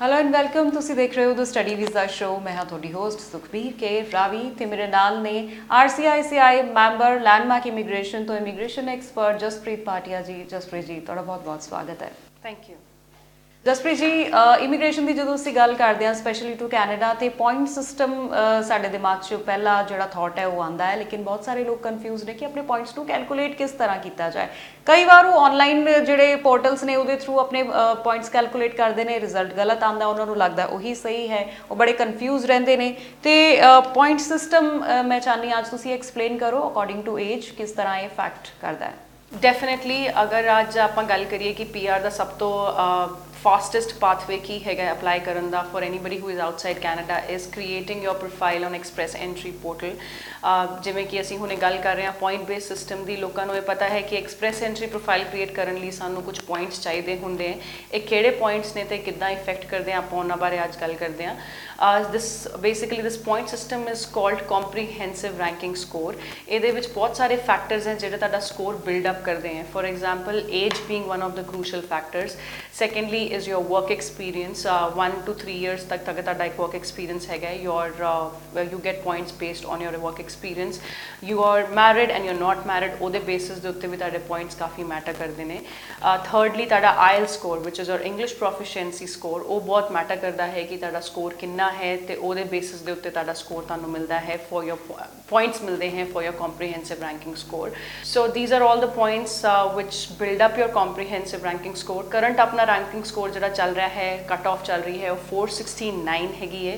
Hello and welcome ਤੁਸੀਂ ਦੇਖ ਰਹੇ ਹੋ ਦ ਸਟੱਡੀ ਵੀਜ਼ਾ ਸ਼ੋ ਮੈਂ ਹਾਂ ਤੁਹਾਡੀ ਹੋਸਟ ਸੁਖਬੀਰ ਕੇ। ਰਾਵੀ ਤੇ ਮੇਰੇ ਨਾਲ ਨੇ ਆਰਸੀਆਈਸੀਆਈ ਮੈਂਬਰ ਲੈਂਡਮਾਰਕ ਇਮੀਗ੍ਰੇਸ਼ਨ ਤੋਂ ਇਮੀਗ੍ਰੇਸ਼ਨ ਐਕਸਪਰਟ ਜਸਪ੍ਰੀਤ ਪਾਟਿਆ ਜੀ। ਜਸਪ੍ਰੀਤ ਜੀ, ਤੁਹਾਡਾ ਬਹੁਤ ਬਹੁਤ ਸਵਾਗਤ ਹੈ। ਥੈਂਕ ਯੂ ਜਸਪ੍ਰੀਤ ਜੀ ਇਮੀਗ੍ਰੇਸ਼ਨ ਦੀ ਜਦੋਂ ਅਸੀਂ ਗੱਲ ਕਰਦੇ ਹਾਂ ਸਪੈਸ਼ਲੀ ਟੂ ਕੈਨੇਡਾ ਤੇ ਪੁਆਇੰਟ ਸਿਸਟਮ ਸਾਡੇ ਦਿਮਾਗ 'ਚ ਪਹਿਲਾ ਜਿਹੜਾ ਥਾਟ ਹੈ, ਉਹ ਆਂਦਾ ਹੈ। ਲੇਕਿਨ ਬਹੁਤ ਸਾਰੇ ਲੋਕ ਕਨਫਿਊਜ਼ ਨੇ ਕਿ ਆਪਣੇ ਪੁਆਇੰਟਸ ਨੂੰ ਕੈਲਕੂਲੇਟ ਕਿਸ ਤਰ੍ਹਾਂ ਕੀਤਾ ਜਾਏ। ਕਈ ਵਾਰ ਉਹ ਆਨਲਾਈਨ ਜਿਹੜੇ ਪੋਰਟਲਸ ਨੇ, ਉਹਦੇ ਥਰੂ ਆਪਣੇ ਪੁਆਇੰਟਸ ਕੈਲਕੂਲੇਟ ਕਰਦੇ ਨੇ ਰਿਜ਼ਲਟ ਗਲਤ ਆਂਦਾ ਉਹਨਾਂ ਨੂੰ ਲੱਗਦਾ ਉਹੀ ਸਹੀ ਹੈ, ਉਹ ਬੜੇ ਕਨਫਿਊਜ਼ ਰਹਿੰਦੇ ਨੇ। ਤੇ ਪੁਆਇੰਟ ਸਿਸਟਮ ਮੈਂ ਚਾਹਨੀ ਅੱਜ ਤੁਸੀਂ ਐਕਸਪਲੇਨ ਕਰੋ ਅਕੋਰਡਿੰਗ ਟੂ ਏਜ ਕਿਸ ਤਰ੍ਹਾਂ ਇਹ ਫੈਕਟ ਕਰਦਾ ਹੈ। ਡੈਫੀਨਿਟਲੀ ਅਗਰ ਅੱਜ ਆਪਾਂ ਗੱਲ ਕਰੀਏ ਕਿ ਪੀਆਰ ਦਾ ਸਭ ਤੋਂ ਫਾਸਟੈਸਟ ਪਾਥਵੇ ਕੀ ਹੈਗਾ ਅਪਲਾਈ ਕਰਨ ਦਾ for anybody who is outside Canada is creating your profile on Express Entry portal ਜਿਵੇਂ ਕਿ ਅਸੀਂ ਹੁਣੇ ਗੱਲ ਕਰ ਰਹੇ ਹਾਂ ਪੁਆਇੰਟ ਬੇਸ ਸਿਸਟਮ ਦੀ, ਲੋਕਾਂ ਨੂੰ ਇਹ ਪਤਾ ਹੈ ਕਿ ਐਕਸਪ੍ਰੈਸ ਐਂਟਰੀ ਪ੍ਰੋਫਾਈਲ ਕ੍ਰੀਏਟ ਕਰਨ ਲਈ ਸਾਨੂੰ ਕੁਝ ਪੁਆਇੰਟਸ ਚਾਹੀਦੇ ਹੁੰਦੇ ਹੈ ਇਹ ਕਿਹੜੇ ਪੁਆਇੰਟਸ ਨੇ ਤੇ ਕਿੱਦਾਂ ਇਫੈਕਟ ਕਰਦੇ ਆ, ਆਪਾਂ ਉਹਨਾਂ ਬਾਰੇ ਅੱਜ ਗੱਲ ਕਰਦੇ ਹਾਂ। This basically this point system is called comprehensive ranking score ਇਹਦੇ ਵਿੱਚ ਬਹੁਤ ਸਾਰੇ ਫੈਕਟਰਸ ਹਨ ਜਿਹੜੇ ਤੁਹਾਡਾ ਸਕੋਰ ਬਿਲਡ ਅਪ ਕਰਦੇ ਹਨ for example age being one of the crucial factors secondly is your work experience uh, 1 to 3 years tak tak work experience ਹੈਗਾ your uh, you get points based on your work experience. You are married and you're not married ਉਹਦੇ basis ਦੇ ਉੱਤੇ points kafi matter kar ਨੇ uh, thirdly tada IELTS score which is your English proficiency score ਉਹ both matter karda hai ki tada score ਕਿੰਨਾ ਹੈ ਤੇ ਉਹਦੇ basis ਦੇ ਉੱਤੇ ਤੁਹਾਡਾ score ਤੁਹਾਨੂੰ milda hai for your points ਮਿਲਦੇ hai for your comprehensive ranking score. So these are all the points uh, which build up your comprehensive ranking score. Current apna ranking score score ਜਿਹੜਾ ਚੱਲ ਰਿਹਾ ਹੈ ਕਟ of ਚੱਲ ਰਹੀ ਹੈ, ਉਹ 469 ਹੈਗੀ ਹੈ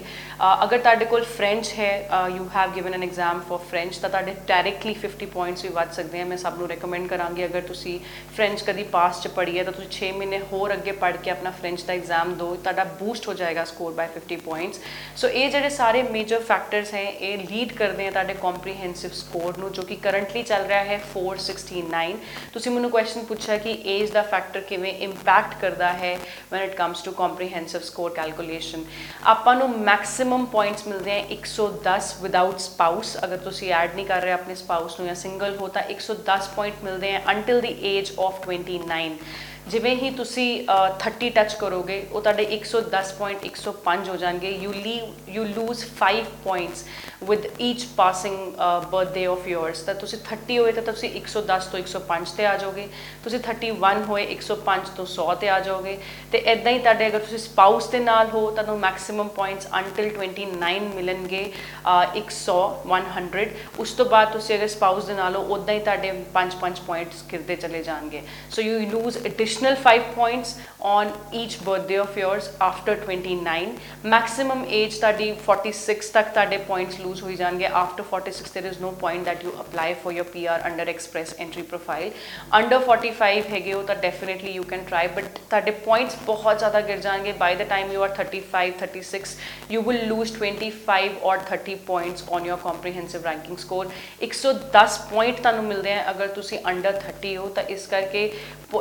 ਅਗਰ ਤੁਹਾਡੇ ਕੋਲ ਫ੍ਰੈਂਚ ਹੈ you have given an exam for French ਤਾਂ ਤੁਹਾਡੇ ਡਾਇਰੈਕਟਲੀ 50 ਪੁਆਇੰਟਸ ਵੀ ਵੱਧ ਸਕਦੇ ਆ। ਮੈਂ ਸਭ ਨੂੰ ਰეკਮੈਂਡ ਕਰਾਂਗੀ, ਅਗਰ ਤੁਸੀਂ ਫ੍ਰੈਂਚ ਕਦੀ ਪਾਸ ਚ ਪੜ੍ਹੀ ਹੈ, ਤਾਂ ਤੁਸੀਂ 6 ਮਹੀਨੇ ਹੋਰ ਅੱਗੇ ਪੜ੍ਹ ਕੇ ਆਪਣਾ ਫ੍ਰੈਂਚ ਦਾ ਐਗਜ਼ਾਮ ਦਿਓ ਤੁਹਾਡਾ ਬੂਸਟ ਹੋ ਜਾਏਗਾ ਸਕੋਰ ਬਾਈ 50 ਪੁਆਇੰਟਸ ਸੋ ਇਹ ਜਿਹੜੇ ਸਾਰੇ ਮੇਜਰ ਫੈਕਟਰਸ ਹੈ, ਇਹ ਲੀਡ ਕਰਦੇ ਆ ਤੁਹਾਡੇ ਕੰਪਰੀਹੈਂਸਿਵ ਸਕੋਰ ਨੂੰ, ਜੋ ਕਿ ਕਰੰਟਲੀ ਚੱਲ ਰਿਹਾ ਹੈ 469 ਤੁਸੀਂ ਮੈਨੂੰ ਕੁਐਸਚਨ ਪੁੱਛਿਆ ਕਿ ਏਜ ਦਾ ਫੈਕਟਰ ਕਿਵੇਂ ਇੰਪੈਕਟ ਕਰਦਾ ਹੈ when it comes to comprehensive score calculation. ਆਪਾਂ ਨੂੰ ਮੈਕਸਿਮਮ ਪੁਆਇੰਟਸ ਮਿਲਦੇ ਆ 110 ਵਿਦਆਊਟ ਸਪਾਊਸ ਅਗਰ ਤੁਸੀਂ ਐਡ ਨਹੀਂ ਕਰ ਰਹੇ ਆਪਣੇ ਸਪਾਊਸ ਨੂੰ ਜਾਂ ਸਿੰਗਲ ਹੋ ਤਾਂ 110 ਪੁਆਇੰਟ ਮਿਲਦੇ ਆ ਅੰਟਿਲ ਦੀ ਏਜ ਆਫ 29 ਜਿਵੇਂ ਹੀ ਤੁਸੀਂ 30 ਟੱਚ ਕਰੋਗੇ, ਉਹ ਤੁਹਾਡੇ 110.105 ਹੋ ਜਾਣਗੇ। You leave you lose 5 points with each passing birthday of yours ਤਾਂ ਤੁਸੀਂ 30 ਹੋਏ ਤਾਂ ਤੁਸੀਂ 110 ਤੋਂ 105 ਤੇ ਆ ਜਾਓਗੇ। ਤੁਸੀਂ 31 ਹੋਏ 105 ਤੋਂ 100 ਤੇ ਆ ਜਾਓਗੇ। ਤੇ ਇਦਾਂ ਹੀ ਤੁਹਾਡੇ ਅਗਰ ਤੁਸੀਂ ਸਪਾਊਸ ਦੇ ਨਾਲ ਹੋ, ਤੁਹਾਨੂੰ ਮੈਕਸਿਮਮ ਪੁਆਇੰਟਸ ਅੰਟਿਲ 29 ਮਿਲਣਗੇ 100 100 ਉਸ ਤੋਂ ਬਾਅਦ ਤੁਸੀਂ ਅਗਰ ਸਪਾਊਸ ਦੇ ਨਾਲ ਹੋ ਉਦਾਂ ਹੀ ਤੁਹਾਡੇ 5-5 ਪੁਆਇੰਟਸ ਗਿਰਦੇ ਚਲੇ ਜਾਣਗੇ। So you lose additional 5 points on each birthday of yours after 29 maximum age ਤੁਹਾਡੀ 46 ਤੱਕ ਤੁਹਾਡੇ points lose ਹੋਈ ਜਾਣਗੇ after 46 there is no point that you apply for your PR under express entry profile under 45 ਹੈਗੇ ਹੋ ਤਾਂ definitely you can try but ਤੁਹਾਡੇ points ਬਹੁਤ ਜ਼ਿਆਦਾ ਗਿਰ ਜਾਣਗੇ by the time you are 35 36 you will lose 25 or 30 points on your comprehensive ranking score 110 point ਤੁਹਾਨੂੰ ਮਿਲਦੇ ਆ ਅਗਰ ਤੁਸੀਂ under 30 ਹੋ ਤਾਂ ਇਸ ਕਰਕੇ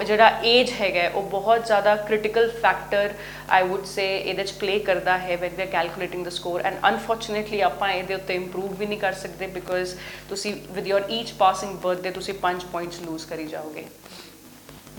ਜਿਹੜਾ ਏਜ ਹੈਗਾ, ਉਹ ਬਹੁਤ ਜ਼ਿਆਦਾ critical factor I would say ਇਹਦੇ ਚ ਪਲੇ ਕਰਦਾ ਹੈ when we are calculating the score and unfortunately ਆਪਾਂ ਇਹਦੇ ਉੱਤੇ ਇੰਪਰੂਵ ਵੀ ਨਹੀਂ ਕਰ ਸਕਦੇ ਬਿਕੋਜ਼ ਤੁਸੀਂ with your each passing birthday ਤੁਸੀਂ 5 ਪੁਆਇੰਟਸ ਲੂਜ਼ ਕਰੀ ਜਾਓਗੇ।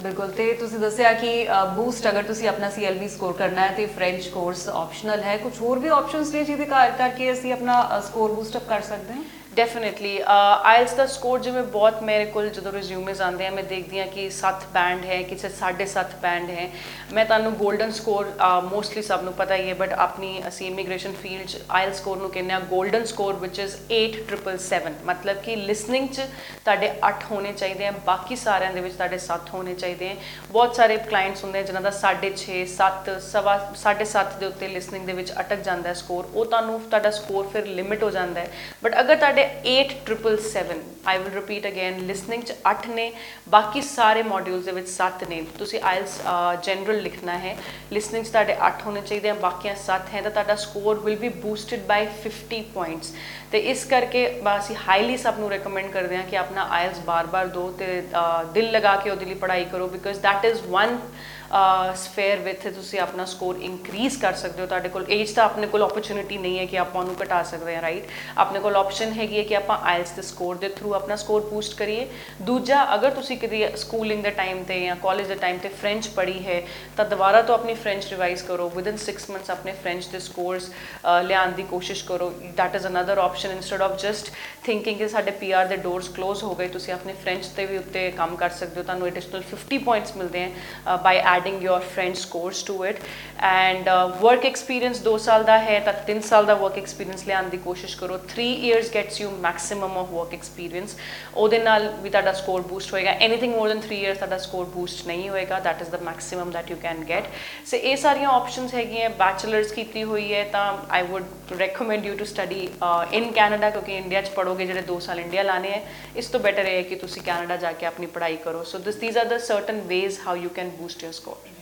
ਬਿਲਕੁਲ, ਤੇ ਤੁਸੀਂ ਦੱਸਿਆ ਕਿ ਬੂਸਟ ਅਗਰ ਤੁਸੀਂ ਆਪਣਾ CLB ਸਕੋਰ ਕਰਨਾ ਹੈ ਤੇ ਫ੍ਰੈਂਚ ਕੋਰਸ ਆਪਸ਼ਨਲ ਹੈ ਕੁਝ ਹੋਰ ਵੀ ਆਪਸ਼ਨਸ ਨੇ ਜਿਹਦੇ ਕਰਕੇ ਅਸੀਂ ਆਪਣਾ ਸਕੋਰ ਬੂਸਟ ਅਪ ਕਰ ਸਕਦੇ ਹਾਂ? ਡੈਫੀਨਿਟਲੀ ਆਇਲਸ uh, ਦਾ ਸਕੋਰ ਜਿਵੇਂ ਬਹੁਤ ਮੇਰੇ ਕੋਲ ਜਦੋਂ ਰਿਜ਼ਿਊਮੇਸ ਆਉਂਦੇ ਆ, ਮੈਂ ਦੇਖਦੀ ਆ ਕਿ 7 ਬੈਂਡ ਹੈ, ਕਿਸੇ 7.5 ਬੈਂਡ ਹੈ। ਮੈਂ ਤੁਹਾਨੂੰ 골ਡਨ ਸਕੋਰ ਮੋਸਟਲੀ ਸਭ ਨੂੰ ਪਤਾ ਹੀ ਹੈ ਬਟ ਆਪਣੀ ਅਸੀਂ ਇਮੀਗ੍ਰੇਸ਼ਨ ਫੀਲਡ ਚ ਆਇਲ ਸਕੋਰ ਨੂੰ ਕਹਿੰਦੇ ਆ 골ਡਨ ਸਕੋਰ ਵਿਚ ਇਜ਼ 8777 ਮਤਲਬ ਕਿ ਲਿਸਨਿੰਗ ਚ ਤੁਹਾਡੇ 8 ਹੋਣੇ ਚਾਹੀਦੇ ਆ, ਬਾਕੀ ਸਾਰਿਆਂ ਦੇ ਵਿੱਚ ਤੁਹਾਡੇ 7 ਹੋਣੇ ਚਾਹੀਦੇ ਆ। ਬਹੁਤ ਸਾਰੇ ਕਲਾਇੰਟਸ ਹੁੰਦੇ ਆ ਜਿਨ੍ਹਾਂ ਦਾ 6.5 7 ਸਵਾ 7.5 ਦੇ ਉੱਤੇ ਲਿਸਨਿੰਗ ਦੇ ਵਿੱਚ ਅਟਕ ਜਾਂਦਾ ਹੈ ਸਕੋਰ ਉਹ ਤੁਹਾਨੂੰ ਤੁਹਾਡਾ ਸਕੋਰ ਫਿਰ ਲਿਮਿਟ ਹੋ ਜਾਂਦਾ ਹੈ। ਬਟ ਅਗਰ ਤੁਹਾਡੇ 8777 I will repeat again listening ਚ 8 ਨੇ, ਬਾਕੀ ਸਾਰੇ ਮੋਡਿਊਲਸ ਦੇ ਵਿੱਚ 7 ਨੇ। ਤੁਸੀਂ ਆਇਲਸ ਜਨਰਲ ਲਿਖਣਾ ਹੈ। ਲਿਸਨਿੰਗ ਚ ਤੁਹਾਡੇ 8 ਹੋਣੇ ਚਾਹੀਦੇ ਆ, ਬਾਕੀਆਂ 7 ਹੈ ਤਾਂ ਤੁਹਾਡਾ score will be boosted by 50 points ਤੇ ਇਸ ਕਰਕੇ ਅਸੀਂ ਹਾਈਲੀ ਸਭ ਨੂੰ ਰეკਮੈਂਡ ਕਰਦੇ ਹਾਂ ਕਿ ਆਪਣਾ ਆਇਲਸ ਬਾਰ-ਬਾਰ ਦੋ ਤੇ ਦਿਲ ਲਗਾ ਕੇ ਉਹਦੇ ਲਈ ਪੜ੍ਹਾਈ ਕਰੋ because that is one sphere ਵਿੱਚ ਤੁਸੀਂ ਆਪਣਾ ਸਕੋਰ ਇਨਕਰੀਜ਼ ਕਰ ਸਕਦੇ ਹੋ ਤੁਹਾਡੇ ਕੋਲ ਏਜ ਤਾਂ ਆਪਣੇ ਕੋਲ ਓਪਰਚ्युनिटी ਨਹੀਂ ਹੈ ਕਿ ਆਪਾਂ ਉਹਨੂੰ ਘਟਾ ਸਕਦੇ ਹਾਂ ਰਾਈਟ ਆਪਣੇ ਕੋਲ ਆਪਸ਼ਨ ਹੈਗੀ ਹੈ ਕਿ ਆਪਾਂ ਆਇਲਸ ਦੇ ਸਕੋਰ ਦੇ ਥਰੂ ਆਪਣਾ ਸਕੋਰ ਬੂਸਟ ਕਰੀਏ। ਦੂਜਾ, ਅਗਰ ਤੁਸੀਂ ਕਦੀ ਸਕੂਲਿੰਗ ਦੇ ਟਾਈਮ ਤੇ ਜਾਂ ਕਾਲਜ ਦੇ ਟਾਈਮ ਤੇ ਫ੍ਰੈਂਚ ਪੜ੍ਹੀ ਹੈ, ਤਾਂ ਦੁਬਾਰਾ ਤੋਂ ਆਪਣੀ ਫ੍ਰੈਂਚ ਰਿਵਾਈਜ਼ ਕਰੋ। ਵਿਦਨ 6 ਮੰਥਸ ਆਪਣੇ ਫ੍ਰੈਂਚ ਦੇ ਸਕੋਰਸ ਲਿਆਉਣ ਦੀ ਕੋਸ਼ਿਸ਼ ਕਰੋ। That is another option instead of just thinking ਕਿ ਸਾਡੇ ਪੀਆਰ ਦੇ ਡੋਰਸ ਕਲੋਜ਼ ਹੋ ਗਏ, ਤੁਸੀਂ ਆਪਣੇ ਫ੍ਰੈਂਚ ਤੇ ਵੀ ਉੱਤੇ ਕੰਮ ਕਰ ਸਕਦੇ ਹੋ। ਤੁਹਾਨੂੰ ਐਡੀਸ਼ਨਲ 50 ਪੁਆਇੰਟਸ ਮਿਲਦੇ ਹਨ by adding your French scores to it and work experience 2 ਸਾਲ ਦਾ ਹੈ ਤਾਂ 3 ਸਾਲ ਦਾ ਵਰਕ ਐਕਸਪੀਰੀਅੰਸ ਲਿਆਉਣ ਦੀ ਕੋਸ਼ਿਸ਼ ਕਰੋ। 3 years gets you maximum of work experience ਉਹਦੇ ਨਾਲ ਵੀ ਤੁਹਾਡਾ ਸਕੋਰ ਬੂਸਟ ਹੋਏਗਾ। ਐਨੀਥਿੰਗ ਮੋਰ ਦੈਨ 3 ਇਅਰਸ ਤੁਹਾਡਾ ਸਕੋਰ ਬੂਸਟ ਨਹੀਂ ਹੋਏਗਾ। That is the maximum that you can get so ਇਹ ਸਾਰੀਆਂ ਆਪਸ਼ਨਸ ਹੈਗੀਆਂ। ਬੈਚਲਰਸ ਕੀਤੀ ਹੋਈ ਹੈ ਤਾਂ I would recommend you to study in Canada ਕਿਉਂਕਿ ਇੰਡੀਆ ਚ ਪੜੋਗੇ ਜਿਹੜੇ 2 ਸਾਲ ਇੰਡੀਆ ਲਾਣੇ ਹੈ। ਇਸ ਤੋਂ ਬੈਟਰ ਇਹ ਹੈ ਕਿ ਤੁਸੀਂ ਕੈਨੇਡਾ ਜਾ ਕੇ ਆਪਣੀ ਪੜ੍ਹਾਈ ਕਰੋ। So this these are the certain ways how you can boost your score jóvenes.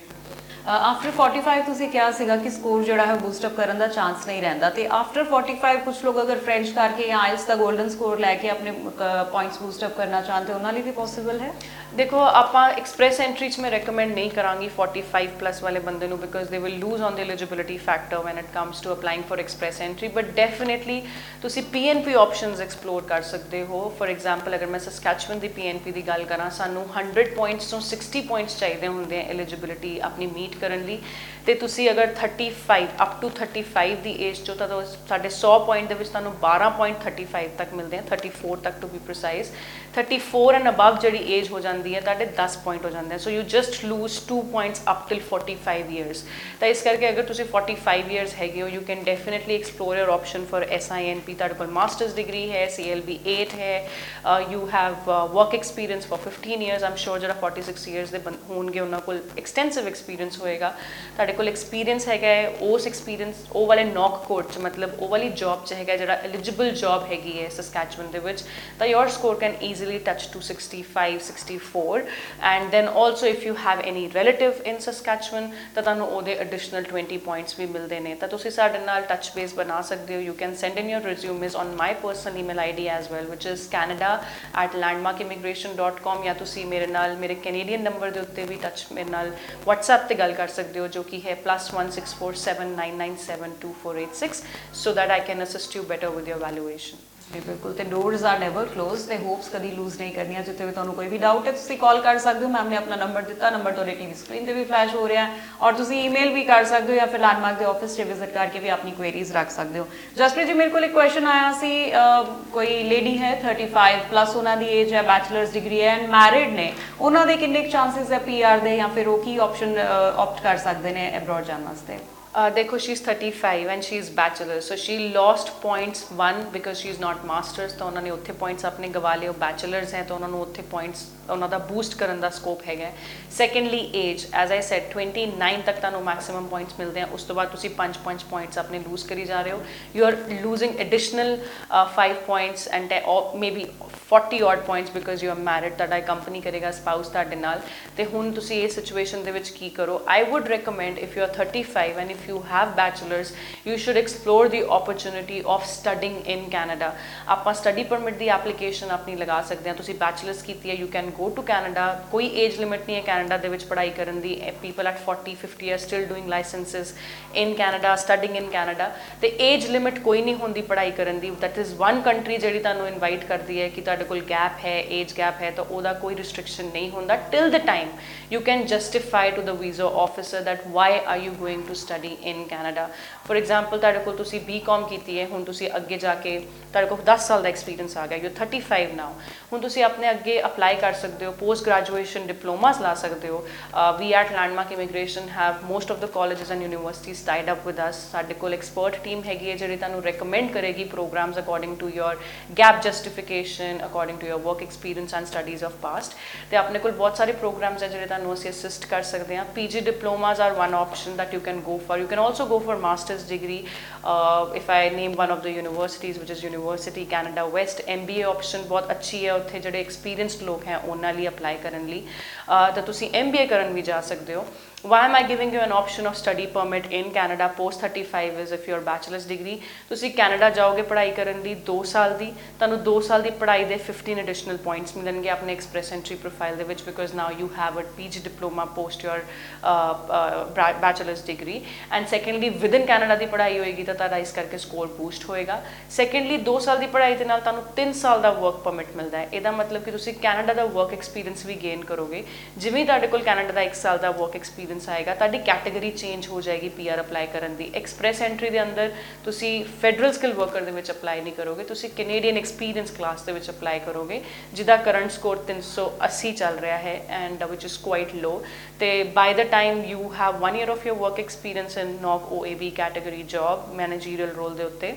After 45 ਤੁਸੀਂ ਕਿਹਾ ਸੀਗਾ ਕਿ ਸਕੋਰ ਜਿਹੜਾ ਹੈ ਬੂਸਟ ਅਪ ਕਰਨ ਦਾ ਚਾਂਸ ਨਹੀਂ ਰਹਿੰਦਾ ਤੇ ਆਫਟਰ 45 ਕੁਝ ਲੋਕ ਅਗਰ ਫ੍ਰੈਂਚ ਕਰਕੇ ਜਾਂ ਆਇਲਸ ਦਾ 골ਡਨ ਸਕੋਰ ਲੈ ਕੇ ਆਪਣੇ ਪੁਆਇੰਟਸ ਬੂਸਟ ਅਪ ਕਰਨਾ ਚਾਹੁੰਦੇ ਉਹਨਾਂ ਲਈ ਵੀ ਪੋਸੀਬਲ ਹੈ? ਦੇਖੋ, ਆਪਾਂ ਐਕਸਪ੍ਰੈਸ ਐਂਟਰੀ 'ਚ ਮੈਂ ਰეკਮੈਂਡ ਨਹੀਂ ਕਰਾਂਗੀ 45 ਪਲੱਸ ਵਾਲੇ ਬੰਦੇ ਨੂੰ because they will lose on the eligibility factor when it comes to applying for express entry but definitely ਤੁਸੀਂ ਪੀਐਨਪੀ ਆਪਸ਼ਨਸ ਐਕਸਪਲੋਰ ਕਰ ਸਕਦੇ ਹੋ. ਫॉर ਐਗਜ਼ਾਮਪਲ ਅਗਰ ਮੈਂ ਸਸਕੈਚੁਅਨ ਦੀ ਪੀਐਨਪੀ ਦੀ ਗੱਲ ਕਰਾਂ, ਸਾਨੂੰ 100 ਪੁਆਇੰਟਸ ਤੋਂ 60 ਪੁਆਇੰਟਸ ਚਾਹੀਦੇ ਹੁੰਦੇ ਆ ਐਲੀਜੀਬਿਲਿਟੀ ਆਪਣੀ ਮੀਟ ਕਰਨ ਲਈ ਤੇ ਤੁਸੀਂ ਅਗਰ 35 ਅਪ ਟੂ 35 ਦੀ ਏਜ ਚੋਂ ਤਾਂ ਤੁਸ- ਸਾਡੇ 100 ਪੁਆਇੰਟ ਦੇ ਵਿੱਚ ਤੁਹਾਨੂੰ 12.35 ਤੱਕ ਮਿਲਦੇ ਆ 34 ਤੱਕ to be precise 34 and above ਜਿਹੜੀ ਏਜ ਹੋ ਜਾਂਦੀ ਹੈ, ਤੁਹਾਡੇ 10 ਪੁਆਇੰਟ ਹੋ ਜਾਂਦੇ ਆ। So you just lose 2 points up till 45 years ਤਾਂ ਇਸ ਕਰਕੇ ਅਗਰ ਤੁਸੀਂ 45 ਇਅਰਸ ਹੈਗੇ ਹੋ you can definitely explore your option for SINP ਤੁਹਾਡੇ ਕੋਲ ਮਾਸਟਰਸ ਡਿਗਰੀ ਹੈ CLB 8 ਹੈ you have work experience for 15 years I'm sure ਜਿਹੜਾ 46 ਇਅਰਸ ਦੇ ਬੰ- ਹੋਣਗੇ, ਉਹਨਾਂ ਕੋਲ ਐਕਸਟੈਂਸਿਵ ਐਕਸਪੀਰੀਅੰਸ ਹੋਏਗਾ। ਤੁਹਾਡੇ ਕੋਲ ਐਕਸਪੀਰੀਅੰਸ ਹੈਗਾ ਹੈ ਉਸ ਐਕਸਪੀਰੀਅੰਸ ਉਹ ਵਾਲੇ ਨੌਕ ਕੋਡ ਚ ਮਤਲਬ ਉਹ ਵਾਲੀ ਜੌਬ ਚ ਹੈਗਾ ਜਿਹੜਾ ਐਲੀਜੀਬਲ ਜੌਬ ਹੈਗੀ ਹੈ ਸਸਕੈਚੁਅਨ ਦੇ ਵਿੱਚ ਤਾਂ your score can easily touch 265 64 and then also if you have any relative in Saskatchewan ਤਾਂ ਤੁਹਾਨੂੰ ਉਹਦੇ ਐਡੀਸ਼ਨਲ 20 ਪੁਆਇੰਟਸ ਵੀ ਮਿਲਦੇ ਨੇ ਤਾਂ ਤੁਸੀਂ ਸਾਡੇ ਨਾਲ ਟੱਚ ਬੇਸ ਬਣਾ ਸਕਦੇ ਹੋ you can send in your resumes on my personal email ID as well which is canada@landmarkimmigration.com ਜਾਂ ਤੁਸੀਂ ਮੇਰੇ ਨਾਲ ਮੇਰੇ ਕੈਨੇਡੀਅਨ ਨੰਬਰ ਦੇ ਉੱਤੇ ਵੀ ਟੱਚ ਮੇਰੇ ਨਾਲ WhatsApp ਤੇ ਗੱਲ ਕਰ ਸਕਦੇ ਹੋ ਜੋ ਕਿ ਹੈ +164799722486 so that I can assist you better with your valuation ਜੀ ਬਿਲਕੁਲ। ਤੇ ਡੋਰਸ ਆਰ ਨੈਵਰ ਕਲੋਜ਼ ਤੇ ਹੋਪਸ ਕਦੀ ਲੂਜ਼ ਨਹੀਂ ਕਰਨੀਆਂ। ਜਿੱਥੇ ਵੀ ਤੁਹਾਨੂੰ ਕੋਈ ਵੀ ਡਾਊਟ ਹੈ ਤੁਸੀਂ ਕਾਲ ਕਰ ਸਕਦੇ ਹੋ। ਮੈਮ ਨੇ ਆਪਣਾ ਨੰਬਰ ਦਿੱਤਾ ਨੰਬਰ ਤੁਹਾਡੇ ਟੀਵੀ ਸਕਰੀਨ ਤੇ ਵੀ ਫਲੈਸ਼ ਹੋ ਰਿਹਾ ਹੈ। ਔਰ ਤੁਸੀਂ ਈਮੇਲ ਵੀ ਕਰ ਸਕਦੇ ਹੋ ਜਾਂ ਫਿਰ ਲੈਂਡਮਾਰਕ ਦੇ ਆਫਿਸ 'ਤੇ ਵਿਜ਼ਿਟ ਕਰਕੇ ਵੀ ਆਪਣੀ ਕੁਐਰੀਜ਼ ਰੱਖ ਸਕਦੇ ਹੋ। ਜਸਪ੍ਰੀਤ ਜੀ ਮੇਰੇ ਕੋਲ ਇੱਕ ਕੁਐਸਚਨ ਆਇਆ ਸੀ ਅਹ, ਕੋਈ ਲੇਡੀ ਹੈ 35 ਪਲੱਸ ਉਹਨਾਂ ਦੀ ਏਜ ਹੈ ਬੈਚਲਰਸ ਡਿਗਰੀ ਹੈ ਐਂਡ ਮੈਰਿਡ ਨੇ। ਉਹਨਾਂ ਦੇ ਕਿੰਨੇ ਚਾਂਸਸ ਹੈ ਪੀਆਰ ਦੇ ਜਾਂ ਫਿਰ ਉਹ ਕੀ ਆਪਸ਼ਨ ਆਪਟ ਕਰ ਸਕਦੇ ਨੇ ਅਬਰੋਡ ਜਾਣ ਵਾਸਤੇ? Uh, ਦੇਖੋ she is 35 and she is bachelor so she lost points one because she is not masters ਤਾਂ ਉਹਨਾਂ ਨੇ ਉੱਥੇ points ਆਪਣੇ ਗਵਾ ਲਏ ਉਹ bachelors ਹੈ ਤਾਂ ਉਹਨਾਂ ਨੂੰ ਉੱਥੇ points ਉਹਨਾਂ ਦਾ ਬੂਸਟ ਕਰਨ ਦਾ ਸਕੋਪ ਹੈਗਾ secondly age as I said 29 ਤੱਕ ਤੁਹਾਨੂੰ ਮੈਕਸਿਮਮ ਪੁਆਇੰਟਸ ਮਿਲਦੇ ਆ ਉਸ ਤੋਂ ਬਾਅਦ ਤੁਸੀਂ 5-5 ਪੁਆਇੰਟਸ ਆਪਣੇ ਲੂਜ਼ ਕਰੀ ਜਾ ਰਹੇ ਹੋ you are losing additional 5 points and maybe 40 odd points because you are married ਤੁਹਾਡਾ ਕੰਪਨੀ ਕਰੇਗਾ ਸਪਾਊਸ ਤੁਹਾਡੇ ਨਾਲ। ਤੇ ਹੁਣ ਤੁਸੀਂ ਇਹ ਸਿਚੁਏਸ਼ਨ ਦੇ ਵਿੱਚ ਕੀ ਕਰੋ? I would recommend if you are 35 and if you have bachelors you should explore the opportunity of studying in canada ਆਪਾਂ study permit ਦੀ application ਆਪਣੀ ਲਗਾ ਸਕਦੇ ਆ ਤੁਸੀਂ bachelors ਕੀਤੀ ਹੈ you can go to canada ਕੋਈ age limit ਨਹੀਂ ਹੈ ਕੈਨੇਡਾ ਦੇ ਵਿੱਚ ਪੜ੍ਹਾਈ ਕਰਨ ਦੀ people at 40 50 are still doing licenses in canada studying in canada ਤੇ age limit ਕੋਈ ਨਹੀਂ ਹੁੰਦੀ ਪੜ੍ਹਾਈ ਕਰਨ ਦੀ that is one country ਜਿਹੜੀ ਤੁਹਾਨੂੰ ਇਨਵਾਈਟ ਕਰਦੀ ਹੈ ਕਿ ਤੁਹਾਡੇ ਕੋਲ ਗੈਪ ਹੈ ਏਜ ਗੈਪ ਹੈ ਤਾਂ ਉਹਦਾ ਕੋਈ ਰਿਸਟ੍ਰਿਕਸ਼ਨ ਨਹੀਂ ਹੁੰਦਾ till the time you can justify to the visa officer that why are you going to study in Canada for example ਤੁਹਾਡੇ ਕੋਲ ਤੁਸੀਂ ਬੀਕਾਮ ਕੀਤੀ ਹੈ, ਹੁਣ ਤੁਸੀਂ ਅੱਗੇ ਜਾ ਕੇ ਤੁਹਾਡੇ ਕੋਲ 10 ਸਾਲ ਦਾ ਐਕਸਪੀਰੀਅੰਸ ਆ ਗਿਆ ਯੂ 35 ਨਾਓ ਹੁਣ ਤੁਸੀਂ ਆਪਣੇ ਅੱਗੇ ਅਪਲਾਈ ਕਰ ਸਕਦੇ ਹੋ ਪੋਸਟ ਗ੍ਰੈਜੂਏਸ਼ਨ ਡਿਪਲੋਮਾਸ ਲਾ ਸਕਦੇ ਹੋ we at Landmark Immigration have most of the colleges and universities tied up with us ਸਾਡੇ ਕੋਲ ਐਕਸਪਰਟ ਟੀਮ ਹੈਗੀ ਹੈ ਜਿਹੜੀ ਤੁਹਾਨੂੰ ਰეკਮੈਂਡ ਕਰੇਗੀ programmes according to your gap justification according to your work experience and studies of past ਤੇ ਆਪਣੇ ਕੋਲ ਬਹੁਤ ਸਾਰੇ ਪ੍ਰੋਗਰਾਮਸ ਹੈ ਜਿਹੜੇ ਤੁਹਾਨੂੰ ਅਸੀਂ ਅਸਿਸਟ ਕਰ ਸਕਦੇ ਹਾਂ। PG diplomas are one option that you can go for. You can also go for master's degree uh, if i name one of the universities which is university canada west mba option ਬਹੁਤ ਅੱਛੀ ਹੈ ਉੱਥੇ ਜਿਹੜੇ experienced ਲੋਕ ਹੈ ਉਹਨਾਂ ਲਈ apply ਕਰਨ ਲਈ ਅਹ ਤਾਂ ਤੁਸੀਂ MBA ਕਰਨ ਵੀ ਜਾ ਸਕਦੇ ਹੋ why am I giving you an option of study permit in Canada post 35 is if your bachelor's degree? ਤੁਸੀਂ ਕੈਨੇਡਾ ਜਾਓਗੇ ਪੜ੍ਹਾਈ ਕਰਨ ਲਈ 2 ਸਾਲ ਦੀ, ਤੁਹਾਨੂੰ 2 ਸਾਲ ਦੀ ਪੜ੍ਹਾਈ ਦੇ 15 ਐਡੀਸ਼ਨਲ ਪੁਆਇੰਟਸ ਮਿਲਣਗੇ ਆਪਣੇ ਐਕਸਪ੍ਰੈਸ ਐਂਟਰੀ ਪ੍ਰੋਫਾਈਲ ਦੇ ਵਿੱਚ because now you have a PG diploma post your bachelor's degree and secondly within Canada ਦੀ ਪੜ੍ਹਾਈ ਹੋਏਗੀ ਤਾਂ ਤੁਹਾਡਾ ਇਸ ਕਰਕੇ ਸਕੋਰ ਬੂਸਟ ਹੋਏਗਾ। ਸੈਕੰਡਲੀ 2 ਸਾਲ ਦੀ ਪੜ੍ਹਾਈ ਦੇ ਨਾਲ ਤੁਹਾਨੂੰ 3 ਸਾਲ ਦਾ ਵਰਕ ਪਰਮਿਟ ਮਿਲਦਾ ਹੈ। ਇਹਦਾ ਮਤਲਬ ਕਿ ਤੁਸੀਂ ਕੈਨੇਡਾ ਦਾ ਵਰਕ ਐਕਸਪੀਰੀਅੰਸ ਵੀ ਗੇਨ ਕਰੋਗੇ। ਜਿਵੇਂ ਹੀ ਤੁਹਾਡੇ ਕੋਲ ਕੈਨੇਡਾ ਦਾ 1 ਸਾਲ ਦਾ ਵਰਕ ਐਕਸਪੀਰੀਅੰਸ ਆਏਗਾ, ਤੁਹਾਡੀ ਕੈਟਾਗਰੀ ਚੇਂਜ ਹੋ ਜਾਏਗੀ ਪੀਆਰ ਅਪਲਾਈ ਕਰਨ ਦੀ। ਐਕਸਪ੍ਰੈਸ ਐਂਟਰੀ ਦੇ ਅੰਦਰ ਤੁਸੀਂ ਫੈਡਰਲ ਸਕਿੱਲ ਵਰਕਰ ਦੇ ਵਿੱਚ ਅਪਲਾਈ ਨਹੀਂ ਕਰੋਗੇ, ਤੁਸੀਂ ਕੈਨੇਡੀਅਨ ਐਕਸਪੀਰੀਅੰਸ ਕਲਾਸ ਦੇ ਵਿੱਚ ਅਪਲਾਈ ਕਰੋਗੇ, ਜਿਹਦਾ ਕਰੰਟ ਸਕੋਰ 380 ਚੱਲ ਰਿਹਾ ਹੈ and which is quite low ਤੇ by the time you have 1 year of your work experience in now OAB category job managerial role ਦੇ ਉੱਤੇ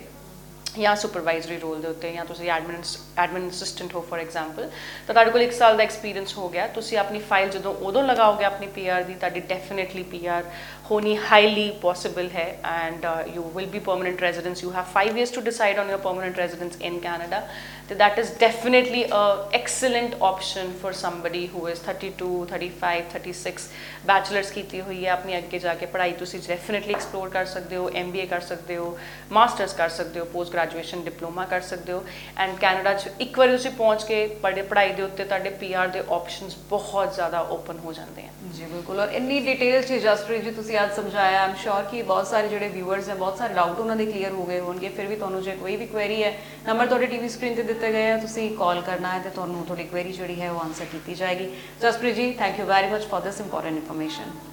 ਜਾਂ ਸੁਪਰਵਾਈਜ਼ਰੀ ਰੋਲ ਦੇ ਉੱਤੇ ਜਾਂ ਤੁਸੀਂ ਐਡਮਿਨ ਐਡਮਿਨ ਅਸਿਸਟੈਂਟ ਹੋ ਫॉर ਐਗਜ਼ਾਮਪਲ ਤਾਂ ਤੁਹਾਡੇ ਕੋਲ 1 ਸਾਲ ਦਾ ਐਕਸਪੀਰੀਅੰਸ ਹੋ ਗਿਆ। ਤੁਸੀਂ ਆਪਣੀ ਫਾਈਲ ਜਦੋਂ ਉਦੋਂ ਲਗਾਓਗੇ ਆਪਣੀ ਪੀਆਰ ਦੀ, ਤੁਹਾਡੀ ਡੈਫੀਨਿਟਲੀ ਪੀਆਰ ਹੋਣੀ ਹਾਈਲੀ ਪੋਸੀਬਲ ਹੈ and you will be permanent residence you have 5 years to decide on your permanent residence in Canada ਤੇ that is definitely a excellent option for somebody who is 32 35 36 bachelor's ਕੀਤੀ ਹੋਈ ਹੈ ਆਪਣੀ ਅੱਗੇ ਜਾ ਕੇ ਪੜ੍ਹਾਈ ਤੁਸੀਂ ਡੈਫੀਨਿਟਲੀ ਐਕਸਪਲੋਰ ਕਰ ਸਕਦੇ ਹੋ MBA ਕਰ ਸਕਦੇ ਹੋ ਮਾਸਟਰਸ ਕਰ ਸਕਦੇ ਹੋ ਪੋਸਟ ਗ੍ਰੈਜੂਏਸ਼ਨ ਡਿਪਲੋਮਾ ਕਰ ਸਕਦੇ ਹੋ ਐਂਡ ਕੈਨੇਡਾ 'ਚ ਇੱਕ ਵਾਰੀ ਤੁਸੀਂ ਪਹੁੰਚ ਕੇ ਪੜ੍ਹੇ ਪੜ੍ਹਾਈ ਦੇ ਉੱਤੇ ਤੁਹਾਡੇ PR ਦੇ ਆਪਸ਼ਨਸ ਬਹੁਤ ਜ਼ਿਆਦਾ ਓਪਨ ਹੋ ਜਾਂਦੇ ਹਨ ਜੀ ਬਿਲਕੁਲ ਔਰ ਇੰਨੀ ਡਿਟੇਲ ਚ ਜਸਪ੍ਰੀਤ ਜੀ ਤੁਸੀਂ ਅੱਜ ਸਮਝਾਇਆ ਆਮ ਸ਼ੋਰ ਕਿ ਬਹੁਤ ਸਾਰੇ ਜਿਹੜੇ ਵਿਊਅਰਸ ਹੈ, ਬਹੁਤ ਸਾਰੇ ਡਾਊਟ ਉਹਨਾਂ ਦੇ ਕਲੀਅਰ ਹੋ ਗਏ ਹੋਣਗੇ, ਫਿਰ ਵੀ ਤੁਹਾਨੂੰ ਜੇ ਕੋਈ ਵੀ ਕੁਐਰੀ ਹੈ ਨੰਬਰ ਤੁਹਾਡੇ ਟੀਵੀ ਸਕਰੀਨ ਤੇ ਦਿੱਤੇ ਗਏ ਆ, ਤੁਸੀਂ ਕਾਲ ਕਰਨਾ ਹੈ ਤੇ ਤੁਹਾਨੂੰ ਤੁਹਾਡੀ ਕੁਐਰੀ ਜਿਹੜੀ ਹੈ ਉਹ ਆਨਸਰ ਕੀਤੀ ਜਾਏਗੀ। Jaspreet ji thank you very much for this important information